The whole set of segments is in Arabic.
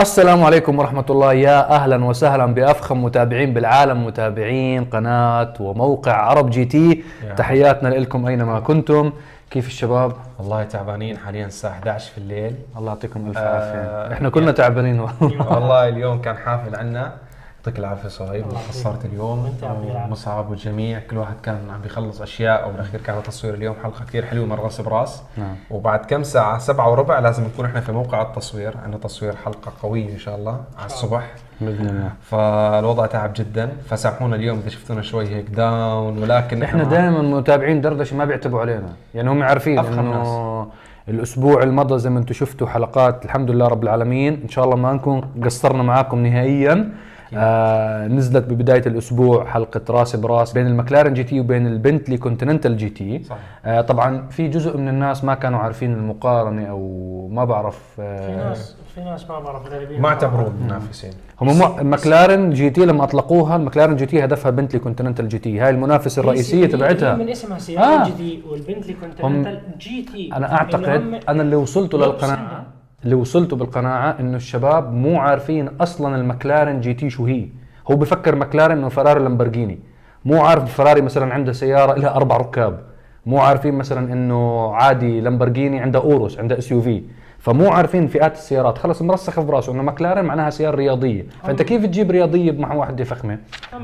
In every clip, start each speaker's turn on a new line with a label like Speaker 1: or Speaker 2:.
Speaker 1: السلام عليكم ورحمة الله. يا أهلا وسهلا بأفخم متابعين بالعالم متابعين قناة وموقع عرب GT.
Speaker 2: يا
Speaker 1: تحياتنا لكم أينما كنتم. كيف الشباب؟
Speaker 2: والله تعبانين حاليا الساعة 11 في الليل.
Speaker 1: الله يعطيكم ألف
Speaker 2: آه،
Speaker 1: عافية. إحنا كنا تعبانين.
Speaker 2: والله اليوم كان حافل عنا. يعطيك العافية صهيب
Speaker 3: والله ما
Speaker 2: قصرت اليوم. ومصعب والجميع كل واحد كان عم بيخلص أشياء وبالأخير كان تصوير اليوم حلقة كثير حلوة من راس براس.
Speaker 1: نعم.
Speaker 2: وبعد كم ساعة؟ سبعة وربع لازم نكون إحنا في موقع التصوير عندنا تصوير حلقة قوية إن شاء الله على الصبح.
Speaker 1: بإذن الله.
Speaker 2: فالوضع تعب جدا. فسامحونا اليوم إذا شفتونا شوي هيك down ولكن
Speaker 1: إحنا دائما متابعين دردشة ما بيعتبوا علينا. يعني هم عارفين إنه الأسبوع المضى زي ما أنتم شفتوا حلقات الحمد لله رب العالمين. إن شاء الله ما نكون قصرنا معاكم نهائيا. آه نزلت ببداية الأسبوع حلقة راس براس بين المكلارن GT وبين البنتلي Continental GT.
Speaker 2: صح.
Speaker 1: آه طبعا في جزء من الناس ما كانوا عارفين المقارنة أو ما بعرف
Speaker 3: في
Speaker 1: آه
Speaker 3: ناس في ناس ما بعرف
Speaker 2: ما اعتبروه منافسين.
Speaker 1: هم مكلارن GT لما أطلقوها المكلارن GT هدفها بنتلي Continental GT. هاي المنافسة
Speaker 3: الرئيسية
Speaker 1: تبعتها.
Speaker 3: من اسمها سيارة
Speaker 1: آه.
Speaker 3: آه. GT والبنتلي Continental GT.
Speaker 1: أنا أعتقد أنا اللي وصلته للقناعه اللي وصلته بالقناعة إنه الشباب مو عارفين أصلا المكلارن GT شو هي. هو بفكر مكلارن إنه فراري لامبرجيني. مو عارف فراري مثلا عنده سيارة لها أربع ركاب. مو عارفين مثلا إنه عادي لامبرجيني عنده Urus عنده SUV فمو عارفين فئات السيارات. خلص مرسخ في براسه إنه مكلارن معناها سيارة رياضية. فأنت كيف تجيب رياضية مع واحدة فخمه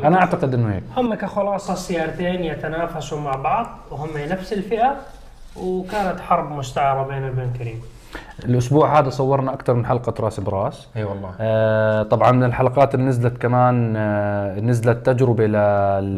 Speaker 1: أنا أعتقد إنه هيك.
Speaker 3: هم كخلاصة السيارتين يتنافسوا مع بعض وهم نفس الفئة وكانت حرب مستعرة بيني وبين كريم
Speaker 1: الأسبوع هذا صورنا أكثر من حلقة رأس براس.
Speaker 2: أي والله.
Speaker 1: آه طبعا من الحلقات اللي نزلت كمان آه نزلت تجربة لل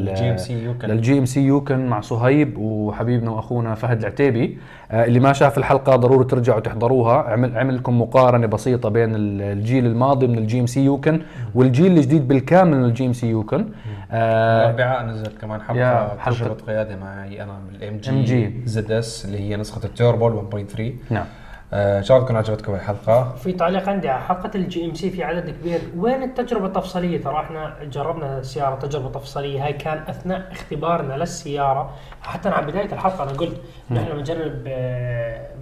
Speaker 2: ال GMC
Speaker 1: Yukon. لل GMC Yukon مع صهيب وحبيبنا وأخونا فهد العتيبي. آه اللي ما شاف الحلقة ضروري ترجعوا تحضروها. عمل عمل لكم مقارنة بسيطة بين ال- الجيل الماضي من ال GMC Yukon والجيل الجديد بالكامل من ال GMC Yukon. آه
Speaker 2: الأربعاء نزلت كمان
Speaker 1: حلقة.
Speaker 2: تجربة قيادة معي أنا من ال
Speaker 1: MG
Speaker 2: ZS اللي هي نسخة التوربو 1.3
Speaker 1: نعم.
Speaker 2: ان شاء الله تكون عجبتكم الحلقة.
Speaker 3: في تعليق عندي على حلقة ال GMC في عدد كبير. وين التجربة التفصيلية؟ ترى إحنا جربنا سيارة تجربة تفصيلية. هاي كان أثناء اختبارنا للسيارة. حتى على بداية الحلقة أنا قلت نحن بنجرب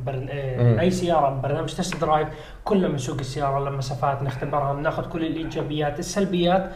Speaker 3: برن... آه، أي سيارة برنامج test drive كل ما نسوق السيارة لمسافات نختبرها بناخذ كل الإيجابيات السلبيات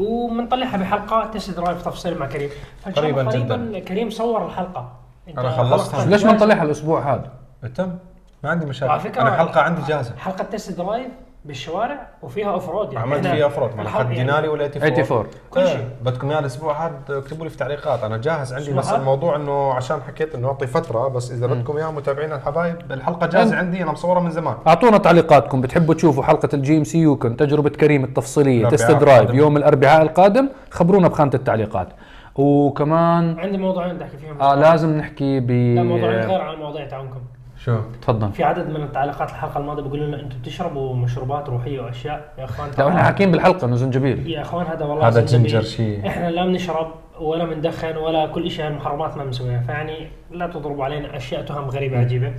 Speaker 3: وبنطلعها بحلقة test drive تفصيل مع كريم.
Speaker 2: قريباً
Speaker 3: قريبا كريم صور الحلقة.
Speaker 2: أنا خلصتها.
Speaker 1: ليش ما. نطلعها الأسبوع هذا؟
Speaker 2: تم ما عندي مشاكل.
Speaker 3: على فكرة
Speaker 2: أنا حلقة عندي جاهزة.
Speaker 3: حلقة test drive بالشوارع وفيها off road يعني.
Speaker 2: عملت فيها off road ما أنا
Speaker 3: الحلقة
Speaker 2: حد
Speaker 3: يعني.
Speaker 2: دينالي ولا AT4
Speaker 1: AT4
Speaker 3: كل
Speaker 2: إيه،
Speaker 3: شيء.
Speaker 2: بدكم إياه الأسبوع هذا اكتبوا لي في تعليقات. أنا جاهز عندي بس؟ الموضوع إنه عشان حكيت إنه أعطي فترة بس إذا بدكم إياه متابعينا الحبايب الحلقة جاهزة عندي أنا مصورها من زمان.
Speaker 1: أعطونا تعليقاتكم. بتحبوا تشوفوا حلقة ال GMC يوكن تجربة كريم التفصيلية test
Speaker 2: drive.
Speaker 1: يوم الأربعاء القادم. خبرونا بخانة التعليقات. وكمان
Speaker 3: عندي موضوعين بدي أحكي فيهم.
Speaker 1: آه لازم نحكي ب
Speaker 3: لا موضوعين غير عن المواضيع تاعونكم
Speaker 2: شو؟
Speaker 1: تفضل.
Speaker 3: في عدد من التعليقات الحلقة الماضية بيقولوا لنا أنتم بتشربوا مشروبات روحية وأشياء. يا أخوان
Speaker 1: لا إحنا حاكيين بالحلقة إنه زنجبيل
Speaker 3: يا أخوان هذا والله
Speaker 2: هذا. جنجر شيء.
Speaker 3: إحنا لا بنشرب ولا بندخن ولا كل شيء المحرمات ما بنسويها. فيعني لا تضربوا علينا أشياء تهم غريبة عجيبة.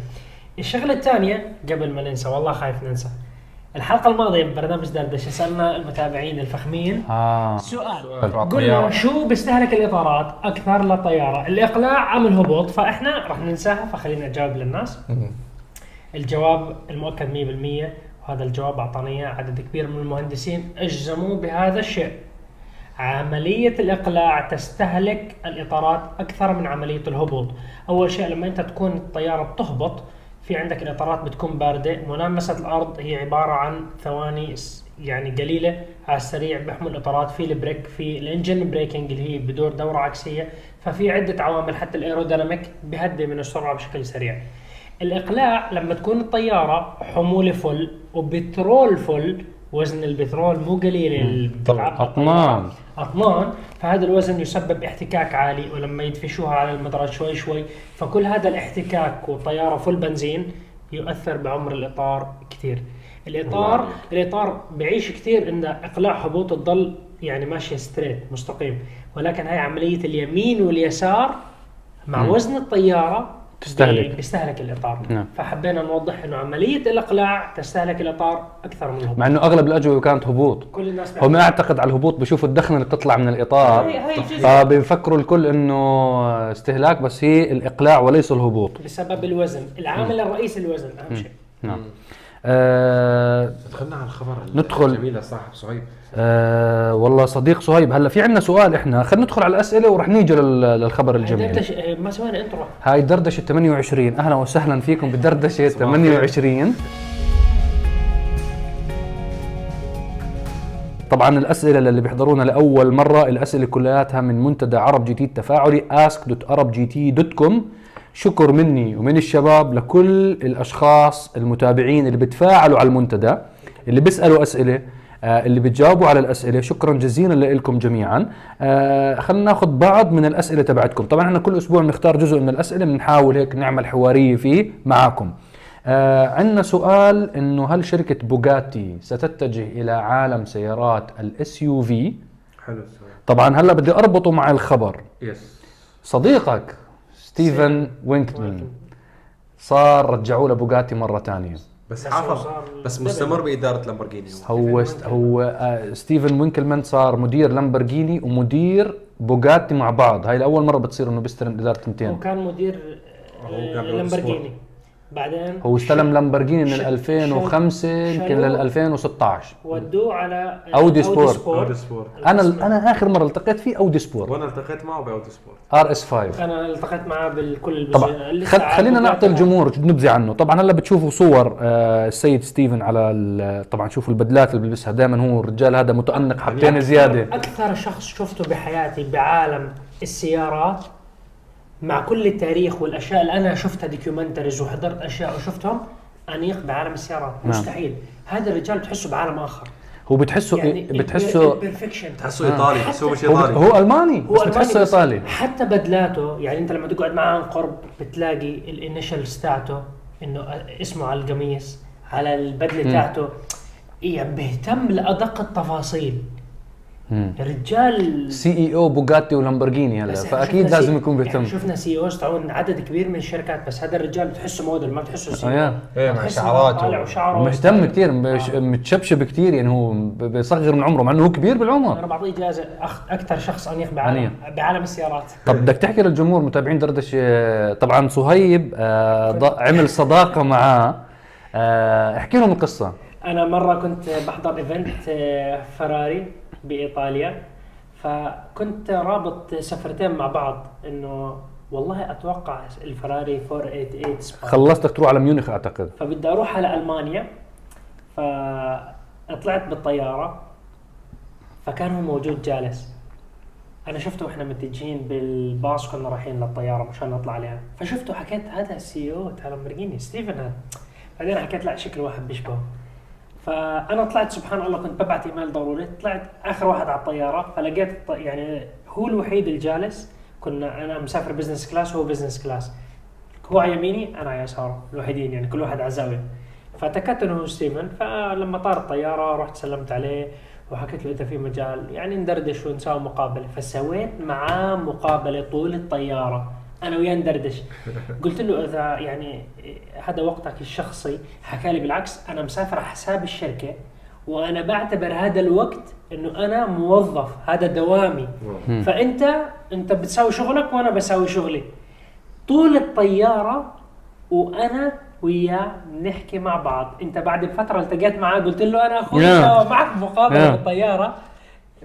Speaker 3: الشغلة الثانية قبل ما ننسى والله خايف ننسى. الحلقة الماضية ببرنامج دردشة سألنا المتابعين الفخمين.
Speaker 1: آه.
Speaker 3: سؤال.
Speaker 2: تبع
Speaker 3: قلنا
Speaker 2: الطيارة.
Speaker 3: شو بيستهلك الإطارات أكثر للطيارة؟ الإقلاع أم الهبوط؟ فإحنا راح ننساها فخلينا نجاوب للناس. الجواب المؤكد 100% وهذا الجواب أعطاني إياه عدد كبير من المهندسين أجزموا بهذا الشيء. عملية الإقلاع تستهلك الإطارات أكثر من عملية الهبوط. أول شيء لما أنت تكون الطيارة بتهبط في عندك الإطارات بتكون باردة. ملامسة الأرض هي عبارة عن ثواني يعني قليلة. على السريع بيحمل الإطارات. في ال brake في ال engine braking اللي هي بدور دورة عكسية. ففي عدة عوامل حتى ال aerodynamic بيهدي من السرعة بشكل سريع. الإقلاع لما تكون الطيارة حمولة فل وبترول فل وزن البترول مو قليل. الطيارة. اطنان فهذا الوزن يسبب احتكاك عالي ولما يدفشوها على المدرج شوي شوي فكل هذا الاحتكاك والطيارة فل بنزين يؤثر بعمر الإطار كثير الاطار الإطار بعيش كثير إن إقلاع هبوط تضل يعني ماشيه ستريت مستقيم ولكن هاي عملية اليمين واليسار مع
Speaker 1: مم.
Speaker 3: وزن الطيارة
Speaker 1: تستهلك.
Speaker 3: بيستهلك الإطار.
Speaker 1: نعم.
Speaker 3: فحبينا نوضح إنه عملية الإقلاع تستهلك الإطار أكثر من الهبوط.
Speaker 1: مع إنه أغلب الأجوبة كانت هبوط.
Speaker 3: كل الناس
Speaker 1: هم أعتقد على الهبوط بشوفوا الدخنة اللي بتطلع من
Speaker 3: الإطار.
Speaker 1: فبيفكروا الكل إنه استهلاك بس هي الإقلاع وليس الهبوط.
Speaker 3: بسبب الوزن. العامل الرئيسي الوزن أهم شيء.
Speaker 1: نعم. آه
Speaker 2: دخلنا على الخبر
Speaker 1: ندخل.
Speaker 2: جميل صاحب صهيب.
Speaker 1: آه والله صديق صهيب. هلا في عندنا سؤال إحنا. خلينا ندخل على الأسئلة ورح نيجي لل- للخبر الجميل.
Speaker 3: دردش ما سوينا انترو
Speaker 1: هاي دردشة 28 أهلا وسهلا فيكم بدردشة 28 طبعا الأسئلة اللي بيحضرونا لأول مرة الأسئلة كلياتها من منتدى عرب جديد تفاعلي ask.arabgt.com شكر مني ومن الشباب لكل الأشخاص المتابعين اللي بتفاعلوا على المنتدى اللي بيسألوا أسئلة آه، اللي بتجاوبوا على الأسئلة. شكرا جزيلا لكم جميعا. آه، خلينا ناخذ بعض من الأسئلة تبعتكم. طبعا إحنا كل أسبوع بنختار جزء من الأسئلة بنحاول هيك نعمل حوارية فيه معاكم. آه عندنا سؤال إنه هل شركة بوغاتي ستتجه إلى عالم سيارات ال SUV
Speaker 2: حلو السؤال.
Speaker 1: طبعا هلأ بدي أربطه مع الخبر.
Speaker 2: yes
Speaker 1: صديقك ستيفن وينكلمان. صار رجعوه لبوغاتي مرة ثانية.
Speaker 2: بس حافظ بس. مستمر بإدارة لامبورجيني.
Speaker 1: هو هو آه ستيفن وينكلمان صار مدير لامبورجيني ومدير بوغاتي مع بعض. هاي الأول مرة بتصير إنه بيستلم إدارة
Speaker 3: هو
Speaker 1: تنتين
Speaker 3: كان مدير آه،
Speaker 2: كان
Speaker 3: لامبورجيني بعدين
Speaker 1: هو استلم لامبورجيني من
Speaker 3: ش-
Speaker 1: 2005 يمكن. لل 2016
Speaker 3: ودوه على
Speaker 1: أودي سبورت.
Speaker 2: أودي سبورت.
Speaker 1: أنا أنا آخر مرة التقيت فيه أودي سبورت
Speaker 2: وأنا التقيت معه بأودي سبورت.
Speaker 1: RS 5
Speaker 3: أنا التقيت معاه بالكل.
Speaker 1: طبعا. خل... خلينا نعطي. الجمهور نبذة عنه. طبعا هلا بتشوفوا صور آه السيد ستيفن على ال- طبعا شوفوا البدلات اللي بيلبسها دائما هو الرجال هذا متأنق حبتين زيادة.
Speaker 3: أكثر شخص شفته بحياتي بعالم السيارات مع كل التاريخ والأشياء اللي أنا شفتها documentaries وحضرت أشياء وشفتهم أنيق بعالم السيارات.
Speaker 1: نعم.
Speaker 3: مستحيل. هذا الرجال بتحسه بعالم آخر.
Speaker 1: هو بتحسه
Speaker 3: يعني
Speaker 1: بتحسه
Speaker 3: ال perfection
Speaker 2: تحسه إيطالي بس هو مش إيطالي.
Speaker 1: هو ألماني
Speaker 3: هو
Speaker 1: بس
Speaker 3: ألماني
Speaker 1: بتحسه
Speaker 3: بس
Speaker 1: إيطالي.
Speaker 3: حتى بدلاته يعني أنت لما تقعد معاه عن قرب بتلاقي ال initials تاعته إنه اسمه على القميص على
Speaker 1: البدلة.
Speaker 3: تاعته. يعني بيهتم لأدق التفاصيل. الرجال
Speaker 1: CEO بوغاتي ولامبرجيني هلا
Speaker 3: فأكيد
Speaker 1: لازم يكون بيهتم.
Speaker 3: يعني شفنا CEOs تاعون عدد كبير من الشركات بس هذا الرجال بتحسه موديل ما بتحسه
Speaker 1: CEO، يا.
Speaker 2: إيه، مع شعراته.
Speaker 3: طالع وشعره.
Speaker 1: مهتم كثير
Speaker 3: آه.
Speaker 1: متشبشب كثير يعني هو بيصغر من عمره مع إنه هو كبير بالعمر.
Speaker 3: أنا بعطيه جائزه أخ... أكثر شخص انيق بعالم بعالم السيارات.
Speaker 1: طب بدك تحكي للجمهور متابعين دردشه طبعا صهيب آه عمل صداقة معاه. آه احكي لهم القصة.
Speaker 3: أنا مرة كنت بحضر event آه، فراري. بإيطاليا فكنت رابط سفرتين مع بعض إنه والله أتوقع الفراري 488 سبايك
Speaker 1: خلصتك تروح على ميونخ أعتقد.
Speaker 3: فبدي أروح على ألمانيا فطلعت بالطيارة فكان هو موجود جالس. أنا شفته وإحنا متجهين بالباص كنا رايحين للطيارة مشان نطلع عليها. فشفته حكيت هذا ال CEO تاع لامبورجيني ستيفن هذا. بعدين حكيت لا شكل واحد بيشبهه. فأنا طلعت سبحان الله كنت ببعت إيميل ضروري. طلعت آخر واحد على الطيارة فلقيت يعني هو الوحيد الجالس. كنا أنا مسافر business class وهو business class هو على يميني أنا على يساره الوحيدين يعني كل واحد على زاوية. فتاكدت إنه هو ستيفن فلما طار الطيارة رحت سلمت عليه وحكيت له إذا في مجال يعني ندردش ونساوي مقابلة. فسويت معاه مقابلة طول الطيارة. أنا وياه ندردش. قلت له إذا يعني هذا وقتك الشخصي حكى لي بالعكس أنا مسافر على حساب الشركة وأنا بعتبر هذا الوقت إنه أنا موظف هذا دوامي. فأنت أنت بتساوي شغلك وأنا بساوي شغلي. طول الطيارة وأنا وياه بنحكي مع بعض. أنت بعد بفتره التقيت معاه قلت له أنا أخوي
Speaker 1: Yeah.
Speaker 3: معك مقابلة
Speaker 1: Yeah.
Speaker 3: بالطيارة.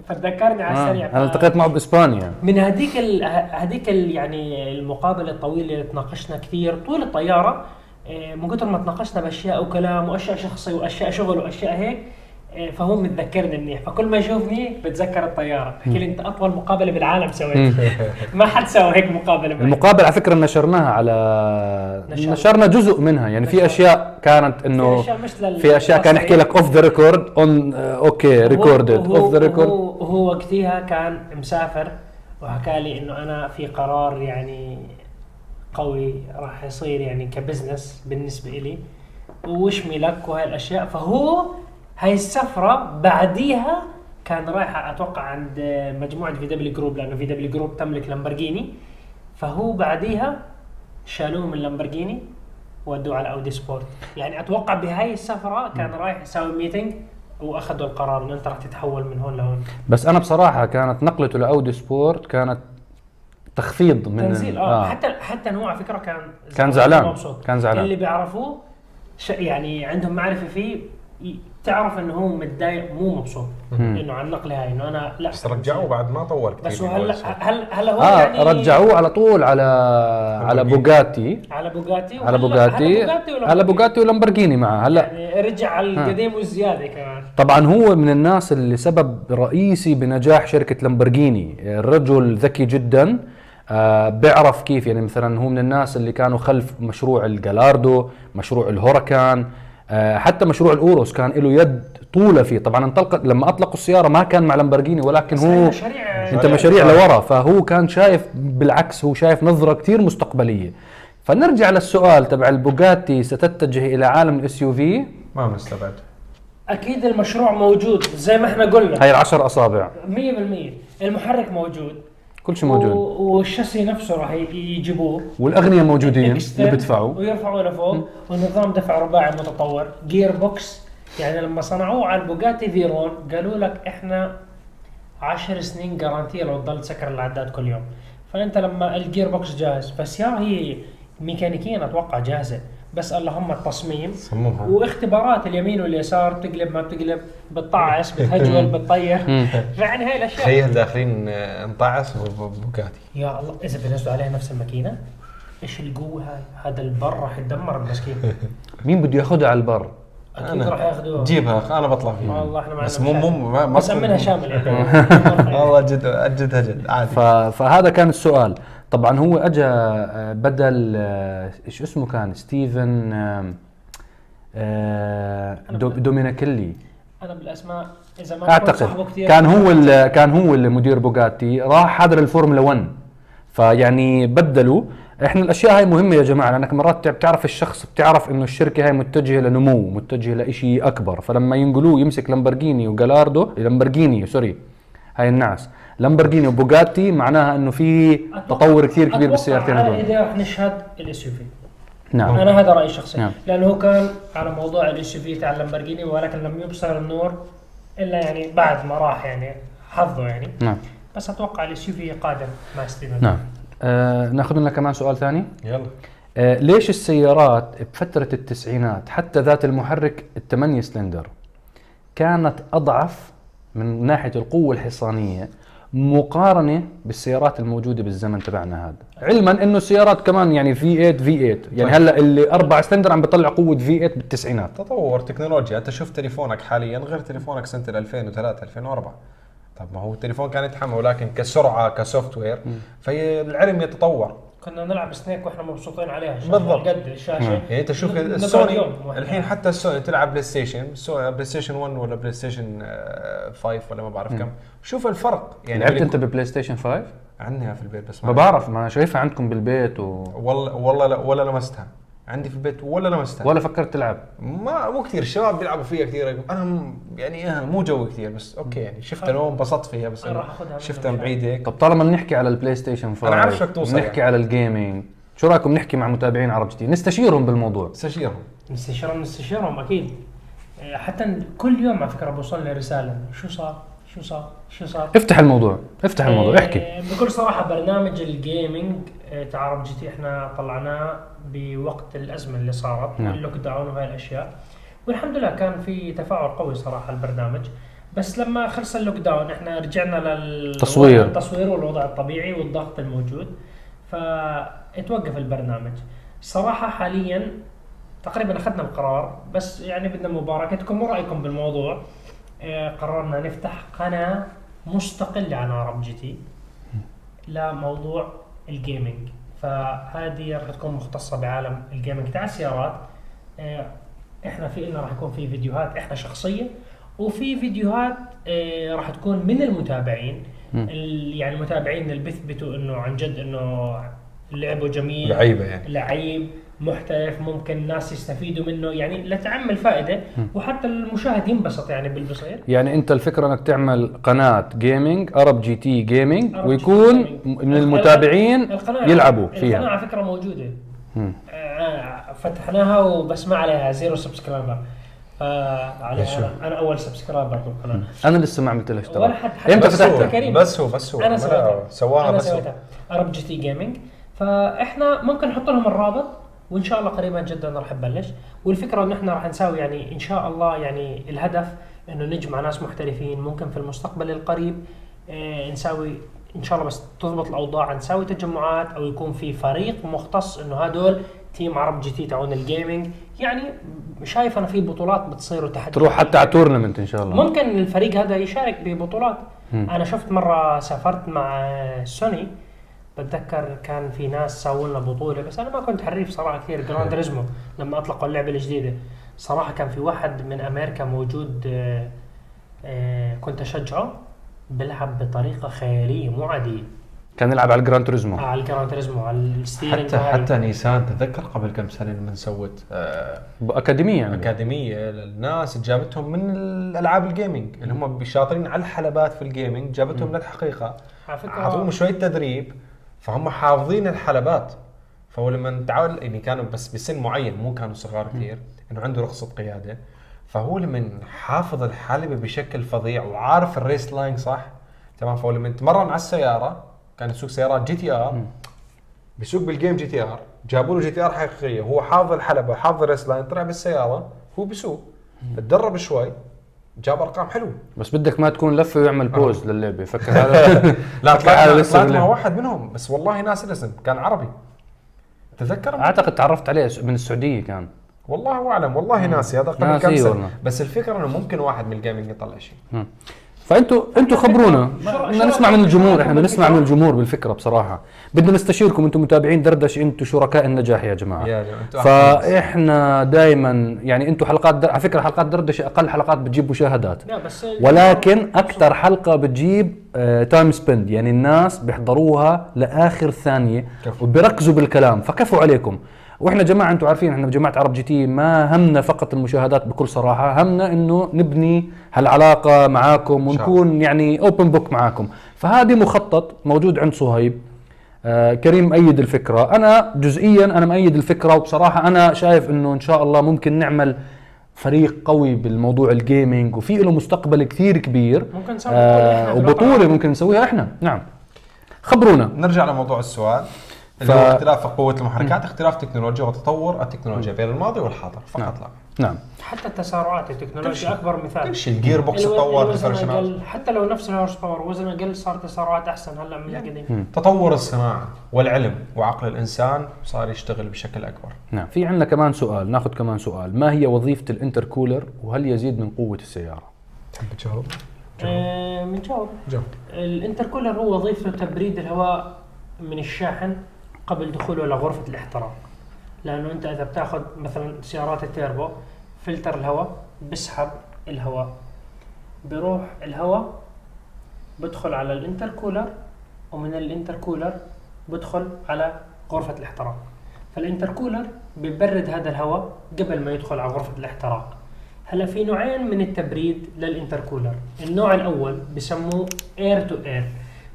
Speaker 3: فتذكرني على
Speaker 1: آه.
Speaker 3: السريع
Speaker 1: أنا التقيت معه بإسبانيا
Speaker 3: من هذيك ال... هذيك ال... يعني المقابلة الطويلة اللي تناقشنا كثير طول الطيارة آه، من كثر ما تناقشنا بأشياء وكلام وأشياء شخصي وأشياء شغل وأشياء هيك فهو متذكرني منيح. فكل ما يشوفني بتذكر الطيارة. بحكي لي أنت أطول مقابلة بالعالم سويتها ما حد سوى هيك مقابلة معي.
Speaker 1: المقابلة على فكرة نشرناها على
Speaker 3: نشرنا.
Speaker 1: نشرنا جزء منها. يعني في
Speaker 3: نشرنا.
Speaker 1: أشياء كانت
Speaker 3: في
Speaker 1: انه
Speaker 3: أشياء مش لل
Speaker 1: في أشياء كان يحكي لك اوف ذا ريكورد اون أوكي ريكوردد اوف ذا ريكورد
Speaker 3: وهو وقتها كان مسافر وحكى لي إنه أنا في قرار يعني قوي راح يصير يعني ك business بالنسبة لي وشملك وهاي الأشياء. فهو هاي السفرة بعديها كان رايح أتوقع عند مجموعة VW Group لأنه VW Group تملك لامبورجيني. فهو بعديها شالوه من لامبورجيني ودوه على أودي سبورت. يعني أتوقع بهاي السفرة كان رايح يساوي meeting وأخذوا القرار إنه أنت راح تتحول من هون لهون.
Speaker 1: بس أنا بصراحة كانت نقلته لأودي سبورت كانت تخفيض من
Speaker 3: تنزيل آه, حتى حتى هو على فكرة كان
Speaker 1: كان زعلان.
Speaker 3: مبسوط.
Speaker 1: كان زعلان.
Speaker 3: اللي بيعرفوه ش- يعني عندهم معرفة فيه تعرف إنه هو متضايق مو مبسوط. إنه عن نقل هاي إنه أنا لا.
Speaker 2: بس رجعوه بعد ما طور كثير
Speaker 3: بس هلا. هل هل هو
Speaker 1: آه
Speaker 3: يعني
Speaker 1: رجعوه على طول على على بوجاتي.
Speaker 3: على بوجاتي
Speaker 1: على بوجاتي.
Speaker 3: هلا بوجاتي ولا
Speaker 1: على بوجاتي؟ ولامبرجيني معه هلا.
Speaker 3: يعني رجع على القديم والزيادة كمان.
Speaker 1: طبعا هو من الناس اللي سبب رئيسي بنجاح شركة لامبرجيني الرجل ذكي جدا آه بيعرف كيف يعني مثلا هو من الناس اللي كانوا خلف مشروع الجالاردو مشروع الهوركان آه حتى مشروع الأوروس كان له يد طولة فيه. طبعا انطلقت لما أطلقوا السيارة ما كان مع لامبرجيني ولكن هو
Speaker 3: مشاريع
Speaker 1: أنت مشاريع لورا فهو كان شايف بالعكس هو شايف نظرة كثير مستقبلية. فنرجع للسؤال تبع البوجاتي ستتجه إلى عالم ال SUV
Speaker 2: ما مستبعد
Speaker 3: أكيد المشروع موجود زي ما إحنا قلنا.
Speaker 1: هاي العشر أصابع.
Speaker 3: 100% المحرك موجود.
Speaker 1: كل شيء موجود.
Speaker 3: وال chassis نفسه راح يجيبوه.
Speaker 1: والاغنياء موجودين
Speaker 3: Extend
Speaker 1: اللي بدفعوا
Speaker 3: ويرفعوا لفوق. ونظام دفع رباعي متطور. gearbox يعني لما صنعوه على البوجاتي فيرون قالوا لك إحنا 10 سنين guarantee لو تضل تسكر العداد كل يوم. فأنت لما ال gearbox جاهز فالسياره هي ميكانيكيا أتوقع جاهزة. بس اللهم التصميم.
Speaker 2: صممها.
Speaker 3: واختبارات اليمين واليسار بتقلب ما بتقلب بتطعس بتهجول بتطير فيعني هاي الأشياء.
Speaker 2: تخيل داخلين آه، انطعس بوجاتي
Speaker 3: يا الله. إذا بينزلوا عليها نفس الماكينة إيش القوه هاي هذا البر راح يتدمر المسكين.
Speaker 1: مين بده ياخذها على البر؟
Speaker 3: أكيد راح ياخذوها
Speaker 2: جيبها أنا بطلع فيها.
Speaker 3: والله إحنا
Speaker 2: بس مو. مو ما
Speaker 3: بس منها شامل يعني.
Speaker 2: والله جد جد جد عادي.
Speaker 1: فهذا كان السؤال. طبعا هو اجى آه، بدل آه، إيش اسمه كان؟ ستيفن آه، دو... دومينيكلي
Speaker 3: أنا بالأسماء إذا ما أعتقد.
Speaker 1: كان هو. كان هو اللي مدير بوغاتي. راح حضر الفورمولا 1 فيعني بدلوا. إحنا الأشياء هاي مهمة يا جماعة لأنك مرات بتعرف الشخص بتعرف إنه الشركة هاي متجهة لنمو متجهة لشيء أكبر. فلما ينقلوه يمسك لامبرجيني وجالاردو لامبرجيني sorry هاي الناس. لامبرجيني وبوغاتي معناها إنه في تطور كثير كبير بالسيارتين هذول.
Speaker 3: راح نشهد الاس يو في
Speaker 1: نعم.
Speaker 3: أنا هذا رأيي الشخصي.
Speaker 1: نعم.
Speaker 3: لأنه هو كان على موضوع ال SUV تاع اللامبرجيني ولكن لم يبصر النور إلا يعني بعد ما راح يعني حظه يعني.
Speaker 1: نعم.
Speaker 3: بس أتوقع ال SUV قادم مع ستيفن.
Speaker 1: نعم. آه ناخذ لنا كمان سؤال ثاني؟
Speaker 2: يلا.
Speaker 1: آه ليش السيارات بفترة التسعينات حتى ذات المحرك الثمانية سلندر كانت أضعف من ناحية القوة الحصانية مقارنة بالسيارات الموجودة بالزمن تبعنا هذا. علما إنه السيارات كمان يعني V 8 V 8 يعني
Speaker 2: طيب.
Speaker 1: هلأ اللي أربع سلندر عم بيطلع قوة V 8 بالتسعينات.
Speaker 2: تطور تكنولوجيا. أنت شوف تليفونك حاليا غير تليفونك سنة 2003 2004 طب ما هو التليفون كان يتحمل ولكن كسرعة ك software فالعلم يتطور.
Speaker 3: كنا نلعب Snake وإحنا مبسوطين عليها.
Speaker 2: بالضبط.
Speaker 3: قد الشاشه.
Speaker 2: يعني انت شوف السوني. الحين حتى السوني تلعب بلاي ستيشن بلاي ستيشن 1 ولا بلاي ستيشن آه، 5 ولا ما بعرف كم. شوف الفرق.
Speaker 1: يعني لعبت انت ببلاي ستيشن 5
Speaker 2: عندها في البيت بس
Speaker 1: ما بعرف ما أنا شايفها عندكم بالبيت و...
Speaker 2: والله والله لا ولا لمستها. عندي في البيت ولا لمستها
Speaker 1: ولا فكرت تلعب؟
Speaker 2: ما مو كثير الشباب بيلعبوا فيها كثير. أنا م- يعني آه، مو جوي كثير بس okay يعني شفتها لو انبسطت فيها بس
Speaker 3: أخذها
Speaker 2: شفتها. من بعيد هيك.
Speaker 1: طب طالما بنحكي على البلاي ستيشن 5
Speaker 2: أنا عارف شو توصل
Speaker 1: نحكي
Speaker 2: يعني.
Speaker 1: على ال gaming شو رأيكم نحكي مع متابعين عرب GT؟ نستشيرهم بالموضوع.
Speaker 2: استشيرهم
Speaker 3: نستشيرهم نستشيرهم أكيد. إيه، حتى كل يوم على فكرة بوصلنا رسالة. شو صار؟ شو صار؟ شو صار؟
Speaker 1: افتح الموضوع افتح الموضوع
Speaker 3: إيه،
Speaker 1: احكي
Speaker 3: بكل صراحة برنامج ال gaming إيه، تاع عرب GT إحنا طلعناه بوقت الأزمة اللي صارت
Speaker 1: نعم.
Speaker 3: وال lockdown وهاي الأشياء. والحمد لله كان في تفاعل قوي صراحة البرنامج. بس لما خلص ال lockdown إحنا رجعنا لل
Speaker 1: تصوير.
Speaker 3: التصوير والوضع الطبيعي والضغط الموجود. فتوقف البرنامج. صراحة حاليا تقريبا أخذنا القرار بس يعني بدنا مباركتكم ورايكم بالموضوع. آه، قررنا نفتح قناة مستقلة عن عرب GT لموضوع ال gaming فهذه راح تكون مختصة بعالم ال gaming. تاع السيارات آه، إحنا في لنا راح يكون في فيديوهات إحنا شخصيه وفي فيديوهات آه، راح تكون من المتابعين. يعني المتابعين اللي بيثبتوا إنه عن جد إنه لعبه جميل
Speaker 2: لعيبة يعني.
Speaker 3: لعيب. محترف ممكن الناس يستفيدوا منه. يعني لتعم الفائده وحتى المشاهد ينبسط يعني بالبصير.
Speaker 1: يعني انت الفكرة انك تعمل قناة gaming Arab GT
Speaker 3: gaming
Speaker 1: ويكون. من المتابعين
Speaker 3: القناة
Speaker 1: يلعبوا
Speaker 3: القناة
Speaker 1: فيها.
Speaker 3: على فكرة
Speaker 1: موجودة.
Speaker 3: آه، فتحناها وبس ما عليها zero subscriber أنا, أنا أول subscriber بالقناة.
Speaker 1: أنا لسه ما عملت لها
Speaker 3: ولا
Speaker 1: اشتراك
Speaker 3: حد حتى
Speaker 1: إمتى
Speaker 2: بس هو
Speaker 1: فتحتها؟
Speaker 3: كريم.
Speaker 2: بس هو بس هو. أنا
Speaker 3: سويتها.
Speaker 2: سواها
Speaker 3: أنا
Speaker 2: بس هو.
Speaker 3: سويتها. عرب GT gaming فإحنا ممكن نحط لهم الرابط. وإن شاء الله قريبا جدا راح نبلش والفكرة إنه إحنا راح نساوي يعني إن شاء الله يعني الهدف إنه نجمع ناس محترفين ممكن في المستقبل القريب آه نساوي إن شاء الله بس تضبط الأوضاع نساوي تجمعات أو يكون في فريق مختص إنه هدول team عرب GT تاعون ال gaming يعني شايف أنا في بطولات بتصير وتحدي.
Speaker 1: تروح حتى على tournament إن شاء الله.
Speaker 3: ممكن الفريق هذا يشارك ببطولات.
Speaker 1: مم.
Speaker 3: أنا شفت مرة سافرت مع سوني. بتذكر كان في ناس سووا لنا بطولة بس أنا ما كنت حريف صراحة كثير Gran Turismo لما أطلقوا اللعبة الجديدة. صراحة كان في واحد من أمريكا موجود آه، آه، كنت أشجعه بيلعب بطريقة خيالية مو عادية.
Speaker 1: كان يلعب على ال Gran Turismo
Speaker 3: على ال Gran Turismo على ال steering
Speaker 2: حتى حتى نيسان تذكر قبل كم سنة لما سوت آه،
Speaker 1: باكاديميه يعني.
Speaker 2: أكاديمية للناس جابتهم من الألعاب ال gaming اللي هم شاطرين على الحلبات في ال gaming جابتهم للحقيقة.
Speaker 3: على فكرة
Speaker 2: أعطوهم شوية تدريب. فهم حافظين الحلبات. فهو لما تعال يعني كانوا بس بسن معين مو كانوا صغار كثير إنه عنده رخصة قياده فهو لما حافظ الحلبة بشكل فظيع وعارف ال race line صح تمام فهو لما تمرن على السيارة كان يسوق سيارات GTR. بيسوق بال game GTR. جابوا له GTR حقيقية. هو حافظ الحلبة حافظ ال race line طلع بالسيارة هو بيسوق. تدرب شوي. جاب أرقام حلوة.
Speaker 1: بس بدك ما تكون لفة ويعمل pause للعبة. فكر هذا
Speaker 2: لا طلعت مع. واحد منهم بس والله ناس الاسم كان عربي. تذكر
Speaker 1: أعتقد تعرفت عليه من السعودية كان.
Speaker 2: والله أعلم والله ناسي هذا قبل كم
Speaker 1: سنة.
Speaker 2: بس الفكرة إنه ممكن واحد من ال gaming يطلع شيء.
Speaker 1: فانتوا أنتوا خبرونا. بدنا نسمع من الجمهور. إحنا بدنا نسمع؟ من الجمهور بالفكرة بصراحة. بدنا نستشيركم أنتم متابعين دردش أنتم شركاء النجاح يا
Speaker 2: جماعة. يا
Speaker 1: فإحنا دائما يعني أنتم حلقات در... على فكرة حلقات دردش أقل حلقات بتجيب مشاهدات.
Speaker 3: لا بس
Speaker 1: ولكن أكثر حلقة بتجيب time spend يعني الناس بيحضروها لآخر ثانية
Speaker 2: كفو.
Speaker 1: وبيركزوا بالكلام. فكفوا عليكم. وإحنا جماعة أنتم عارفين إحنا بجماعه عرب GT ما همنا فقط المشاهدات بكل صراحة همنا انه نبني هالعلاقة معاكم
Speaker 2: إن
Speaker 1: ونكون يعني open book معاكم. فهذه مخطط موجود عند صهيب. آه كريم مؤيد الفكرة. أنا جزئيا أنا مؤيد الفكرة وبصراحة أنا شايف إنه إن شاء الله ممكن نعمل فريق قوي بالموضوع ال gaming وفي له مستقبل كثير كبير.
Speaker 3: ممكن نسوي إحنا
Speaker 1: آه
Speaker 3: الوطن.
Speaker 1: ممكن نسويها إحنا. نعم. خبرونا.
Speaker 2: نرجع لموضوع السؤال.
Speaker 1: ف-
Speaker 2: هو اختلاف قوة المحركات اختلاف تكنولوجيا وتطور التكنولوجيا بين الماضي والحاضر فقط
Speaker 1: نعم.
Speaker 2: لا.
Speaker 1: نعم.
Speaker 3: حتى التسارعات التكنولوجيا. أكبر مثال.
Speaker 2: كل شيء ال
Speaker 3: gearbox
Speaker 2: تطور
Speaker 3: حتى لو نفس ال horsepower وزن أقل صار تسارعات أحسن. هلا من القديم.
Speaker 2: تطور الصناعه والعلم وعقل الإنسان صار يشتغل بشكل أكبر.
Speaker 1: نعم. في عندنا كمان سؤال ناخذ كمان سؤال. ما هي وظيفة ال intercooler وهل يزيد من قوة السيارة؟
Speaker 2: تحب تجاوب؟
Speaker 3: آه بنجاوب
Speaker 2: جاوب.
Speaker 3: ال intercooler هو وظيفته تبريد الهواء من الشاحن قبل دخوله لغرفة الاحتراق. لأنه أنت إذا بتأخذ مثلا سيارات التيربو فلتر الهواء بسحب الهواء. بروح الهواء بدخل على ال intercooler ومن ال intercooler بدخل على غرفة الاحتراق. فال intercooler بيبرد هذا الهواء قبل ما يدخل على غرفة الاحتراق. هلا في نوعين من التبريد لل intercooler. النوع الأول بسموه air to air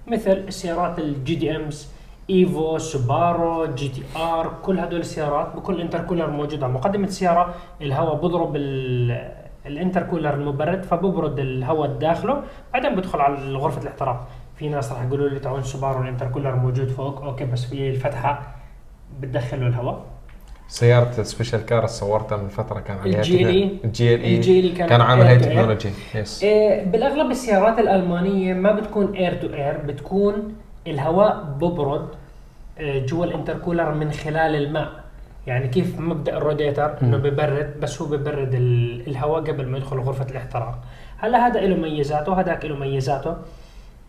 Speaker 3: مثل السيارات ال JDMs إيفو سوبارو GTR كل هدول السيارات بكل intercooler موجود على مقدمة السياره الهواء بضرب ال- ال intercooler المبرد فببرد الهواء داخله بعدين بدخل على غرفة الاحتراق. في ناس راح يقولوا لي تعون سوبارو ال intercooler موجود فوق. okay بس في الفتحة بتدخله الهواء.
Speaker 2: سيارة special car صورتها من فترة كان عليها
Speaker 3: ال
Speaker 2: GLE. ال
Speaker 3: GLE. ال GLE كان
Speaker 2: كان عامل هاي. تكنولوجي yes
Speaker 3: إيه، بالأغلب السيارات الألمانية ما بتكون air to air بتكون الهواء ببرد إيه، جوا ال intercooler من خلال الماء. يعني كيف مبدأ الروديتر إنه ببرد بس هو ببرد ال- الهواء قبل ما يدخل غرفة الاحتراق. هلا هذا له ميزاته هذاك له ميزاته.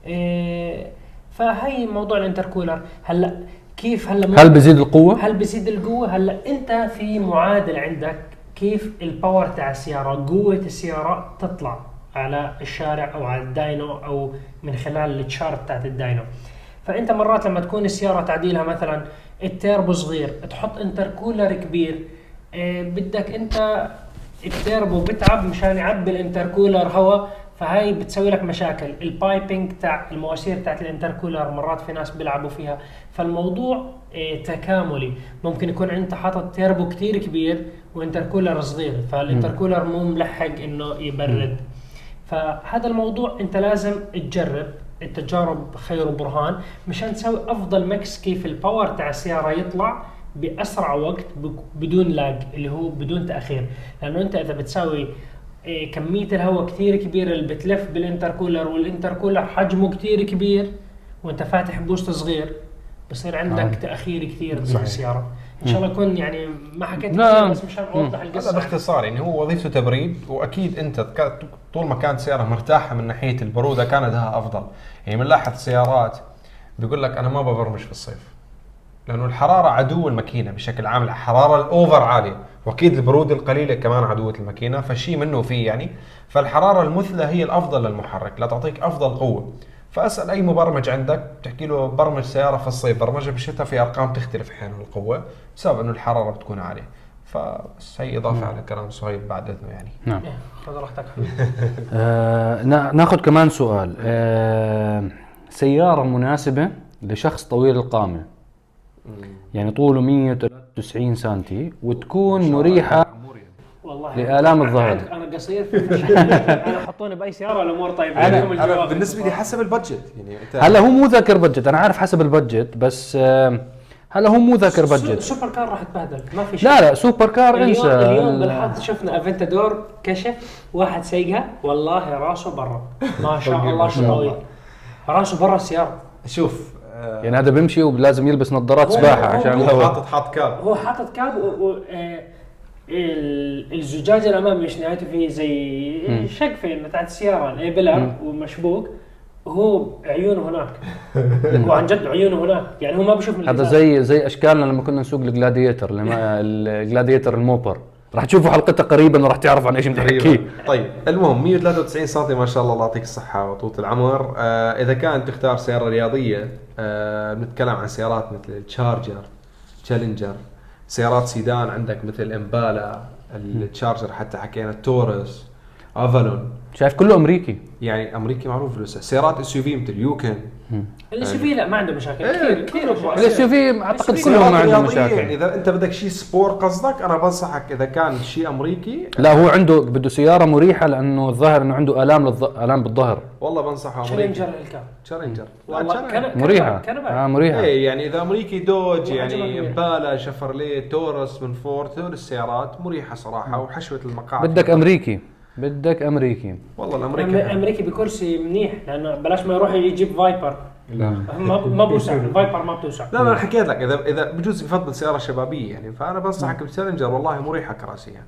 Speaker 3: إيه، فهي موضوع ال intercooler. هلا كيف هلا
Speaker 1: هل بزيد القوة؟
Speaker 3: هل بزيد القوة؟ هلا أنت في معادل عندك كيف ال power تاع السيارة، قوة السيارة تطلع على الشارع أو على ال dyno أو من خلال ال chart تاعت ال dyno. فأنت مرات لما تكون السيارة تعديلها مثلا التيربو صغير تحط intercooler كبير آه بدك أنت التيربو بتعب مشان يعبي ال intercooler هواء فهاي بتسوي لك مشاكل. ال piping تاع المواسير تاعت ال intercooler مرات في ناس بيلعبوا فيها. فالموضوع إيه تكاملي. ممكن يكون أنت حاطط تيربو كتير كبير و intercooler صغير فال intercooler مو ملحق إنه يبرد. فهذا الموضوع أنت لازم تجرب. التجارب خير برهان مشان تسوي أفضل mix كيف ال power تاع السيارة يطلع بأسرع وقت بدون lag اللي هو بدون تأخير لأنه أنت إذا بتساوي إيه، كمية الهواء كثير كبيرة اللي بتلف بال intercooler وال intercooler حجمه كثير كبير وأنت فاتح boost صغير بصير عندك
Speaker 1: آه.
Speaker 3: تأخير كثير. بالسياره إن شاء الله يكون يعني ما حكيت
Speaker 1: لا.
Speaker 3: كثير بس مشان اوضح
Speaker 2: هذا
Speaker 3: القصة.
Speaker 2: باختصار يعني هو وظيفته تبريد وأكيد أنت طول ما كانت سيارة مرتاحة من ناحية البرودة كان اداها أفضل. يعني بنلاحظ سيارات بيقول لك أنا ما ببرمج في الصيف لأنه الحرارة عدو الماكينة بشكل عام الحراره الأوفر عالية. وأكيد البرودة القليلة كمان عدوة الماكينة فشيء منه فيه يعني. فالحرارة المثلى هي الأفضل للمحرك لا تعطيك أفضل قوة. فأسأل أي مبرمج عندك بتحكي له برمج سيارة في الصيف برمجها بالشتاء في أرقام تختلف أحيانا القوة. بسبب إنه الحرارة بتكون عالية. فبس هي اضافه على كلام صهيب بعد إذنه يعني.
Speaker 1: نعم.
Speaker 3: إيه، خذ راحتك.
Speaker 1: آه نا- ناخذ كمان سؤال. آه سيارة مناسبة لشخص طويل القامة. يعني طوله 193 سنتي وتكون مريحة
Speaker 3: والله.
Speaker 1: لآلام الظهر.
Speaker 3: أنا قصير. أنا حطوني بأي سيارة الأمور طيبة؟
Speaker 2: أنا
Speaker 3: الجواب.
Speaker 2: بالنسبة لي حسب البادجت. يعني
Speaker 1: هلا هو مو ذاكر بادجت. أنا عارف حسب البادجت بس آه هلا هو مو ذاكر بادجت.
Speaker 3: سوبر كار راح تبهدل. ما في شيء.
Speaker 1: لا لا سوبر كار
Speaker 3: اليوم,
Speaker 1: انسى
Speaker 3: اليوم بالحظ شفنا افنتادور كشف واحد سيقها والله راسه برا. ما شاء الله شو طويل راسه برا السيارة.
Speaker 2: شوف آه،
Speaker 1: يعني هذا بيمشي ولازم يلبس نظارات
Speaker 3: هو-
Speaker 1: عشان
Speaker 2: هو حاطط حاط كاب.
Speaker 3: هو حاطط كاب و, و آه، ال- الزجاج الأمامي مش نهايته فيه زي شقفه تحت السيارة الابلر ومشبوك. وهو عيونه هناك. هو عن جد عيونه هناك. يعني هو ما بشوف من
Speaker 1: هذا. زي زي أشكالنا لما كنا نسوق ال Gladiator اللي ما ال Gladiator الموبر. راح تشوفوا حلقتها قريبا وراح تعرف عن إيش بنحكي
Speaker 2: طيب المهم 193 سم ما شاء الله الله يعطيك الصحة وطولة العمر. آه إذا كانت تختار سيارة رياضية آه بنتكلم عن سيارات مثل ال Charger Challenger سيارات سيدان عندك مثل إمبالا ال Charger حتى حكينا التورس افالون
Speaker 1: شايف كله أمريكي.
Speaker 2: يعني أمريكي معروف فلوسه سيارات SUV مثل يوكن.
Speaker 3: الاس يو في لا ما عنده مشاكل.
Speaker 2: إيه،
Speaker 3: كثير كثير.
Speaker 1: ال SUV أعتقد
Speaker 3: SUV
Speaker 1: كلهم ما عندهم
Speaker 2: رياضية، يعني
Speaker 1: مشاكل.
Speaker 2: إذا أنت بدك شيء sport قصدك أنا بنصحك إذا كان شيء أمريكي
Speaker 1: لا هو عنده بده سيارة مريحة لأنه الظاهر إنه عنده آلام للظ... آلام بالظهر.
Speaker 2: والله بنصحه أمريكي.
Speaker 3: تشالنجر الكاب
Speaker 2: تشالنجر
Speaker 3: والله مريحة.
Speaker 1: آه مريحة.
Speaker 2: إيه يعني إذا أمريكي دوج يعني امبالا شفرليه تورس من فورد هذول السيارات مريحة صراحة وحشوة المقاعد.
Speaker 1: بدك أمريكي. بدك أمريكي.
Speaker 2: والله الأمريكي
Speaker 3: أمريكي بكرسي منيح لأنه بلاش ما يروح يجيب فايبر.
Speaker 2: لا.
Speaker 3: ما ما بوسع الفايبر ما بتوسع.
Speaker 2: لا لا حكيت لك اذا إذا بجوز يفضل سيارة شبابية يعني فأنا بنصحك بتشالنجر والله مريحة كراسيها.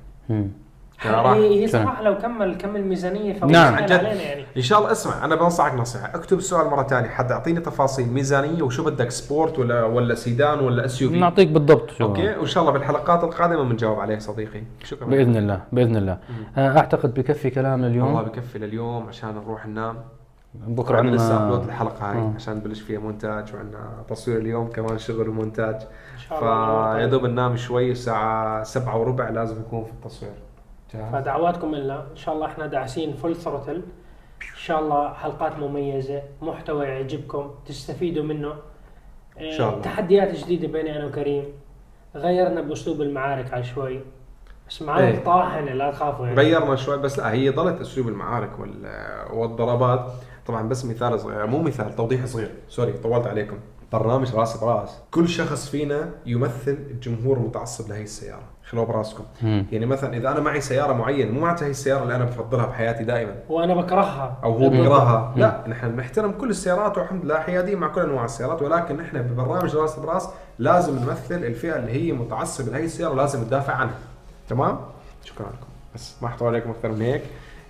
Speaker 3: هي هي؟ صراحة لو كمل كمل ميزانية فهو
Speaker 1: نعم.
Speaker 3: علينا يعني.
Speaker 2: إن شاء الله اسمع أنا بنصحك نصيحة. اكتب السؤال مرة ثانية. حد أعطيني تفاصيل ميزانية وشو بدك sport ولا ولا سيدان ولا SUV
Speaker 1: نعطيك بالضبط شو.
Speaker 2: okay. وإن شاء الله بالحلقات القادمة بنجاوب عليه صديقي. شكرا.
Speaker 1: بإذن الله بإذن الله. آه، أعتقد بكفي كلام
Speaker 2: والله
Speaker 1: اليوم
Speaker 2: بكفي لليوم عشان نروح ننام.
Speaker 1: بكرة
Speaker 2: عندنا لسه
Speaker 1: upload
Speaker 2: الحلقة هاي
Speaker 1: آه.
Speaker 2: عشان نبلش فيها مونتاج وعندنا تصوير اليوم كمان شغل ومونتاج. فيا دوب ننام شوي الساعة سبعة وربع لازم نكون في التصوير؟
Speaker 3: فدعواتكم لنا إن شاء الله إحنا داعسين full throttle إن شاء الله حلقات مميزة محتوى يعجبكم تستفيدوا منه. إن
Speaker 2: شاء الله.
Speaker 3: تحديات جديدة بيني أنا وكريم غيرنا بأسلوب المعارك على شوي. بس معارك
Speaker 2: إيه.
Speaker 3: طاحنة لا تخافوا يعني.
Speaker 2: غيرنا شوي بس لا هي ضلت أسلوب المعارك وال- والضربات. طبعا بس مثال صغير مو مثال توضيح صغير. سوري طولت عليكم. برنامج راس براس. كل شخص فينا يمثل الجمهور المتعصب لهي السيارة. خلوها براسكم
Speaker 1: مم.
Speaker 2: يعني مثلا إذا أنا معي سيارة معينة مو معناتها هي السيارة اللي أنا بفضلها بحياتي دائما.
Speaker 3: وأنا بكرهها.
Speaker 2: أو هو بيكرهها لا نحن بنحترم كل السيارات والحمد لله حياديين مع كل أنواع السيارات ولكن نحن ببرنامج راس براس لازم نمثل الفئة اللي هي متعصبة لهي السيارة ولازم ندافع عنها. تمام؟ شكرا لكم. بس ما احتوى عليكم أكثر من هيك.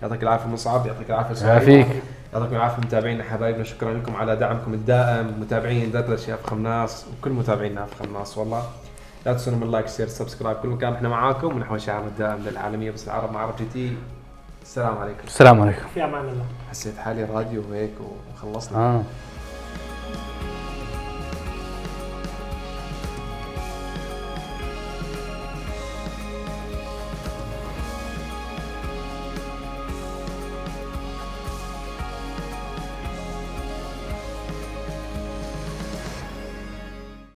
Speaker 2: يعطيك العافية مصعب يعطيك العافية سعيد.
Speaker 1: يعافيك.
Speaker 2: يعطيكم العافية متابعينا حبايبنا شكرا لكم على دعمكم الدائم متابعين ذات يا افخم ناس وكل متابعينا افخم ناس والله. لا تنسون من like share subscribe كل مكان إحنا معاكم. ونحو شعارنا الدائم للعالمية بس العرب مع عرب GT. السلام عليكم.
Speaker 1: السلام عليكم.
Speaker 3: في أمان الله.
Speaker 2: حسيت حالي راديو وهيك وخلصنا.
Speaker 1: آه.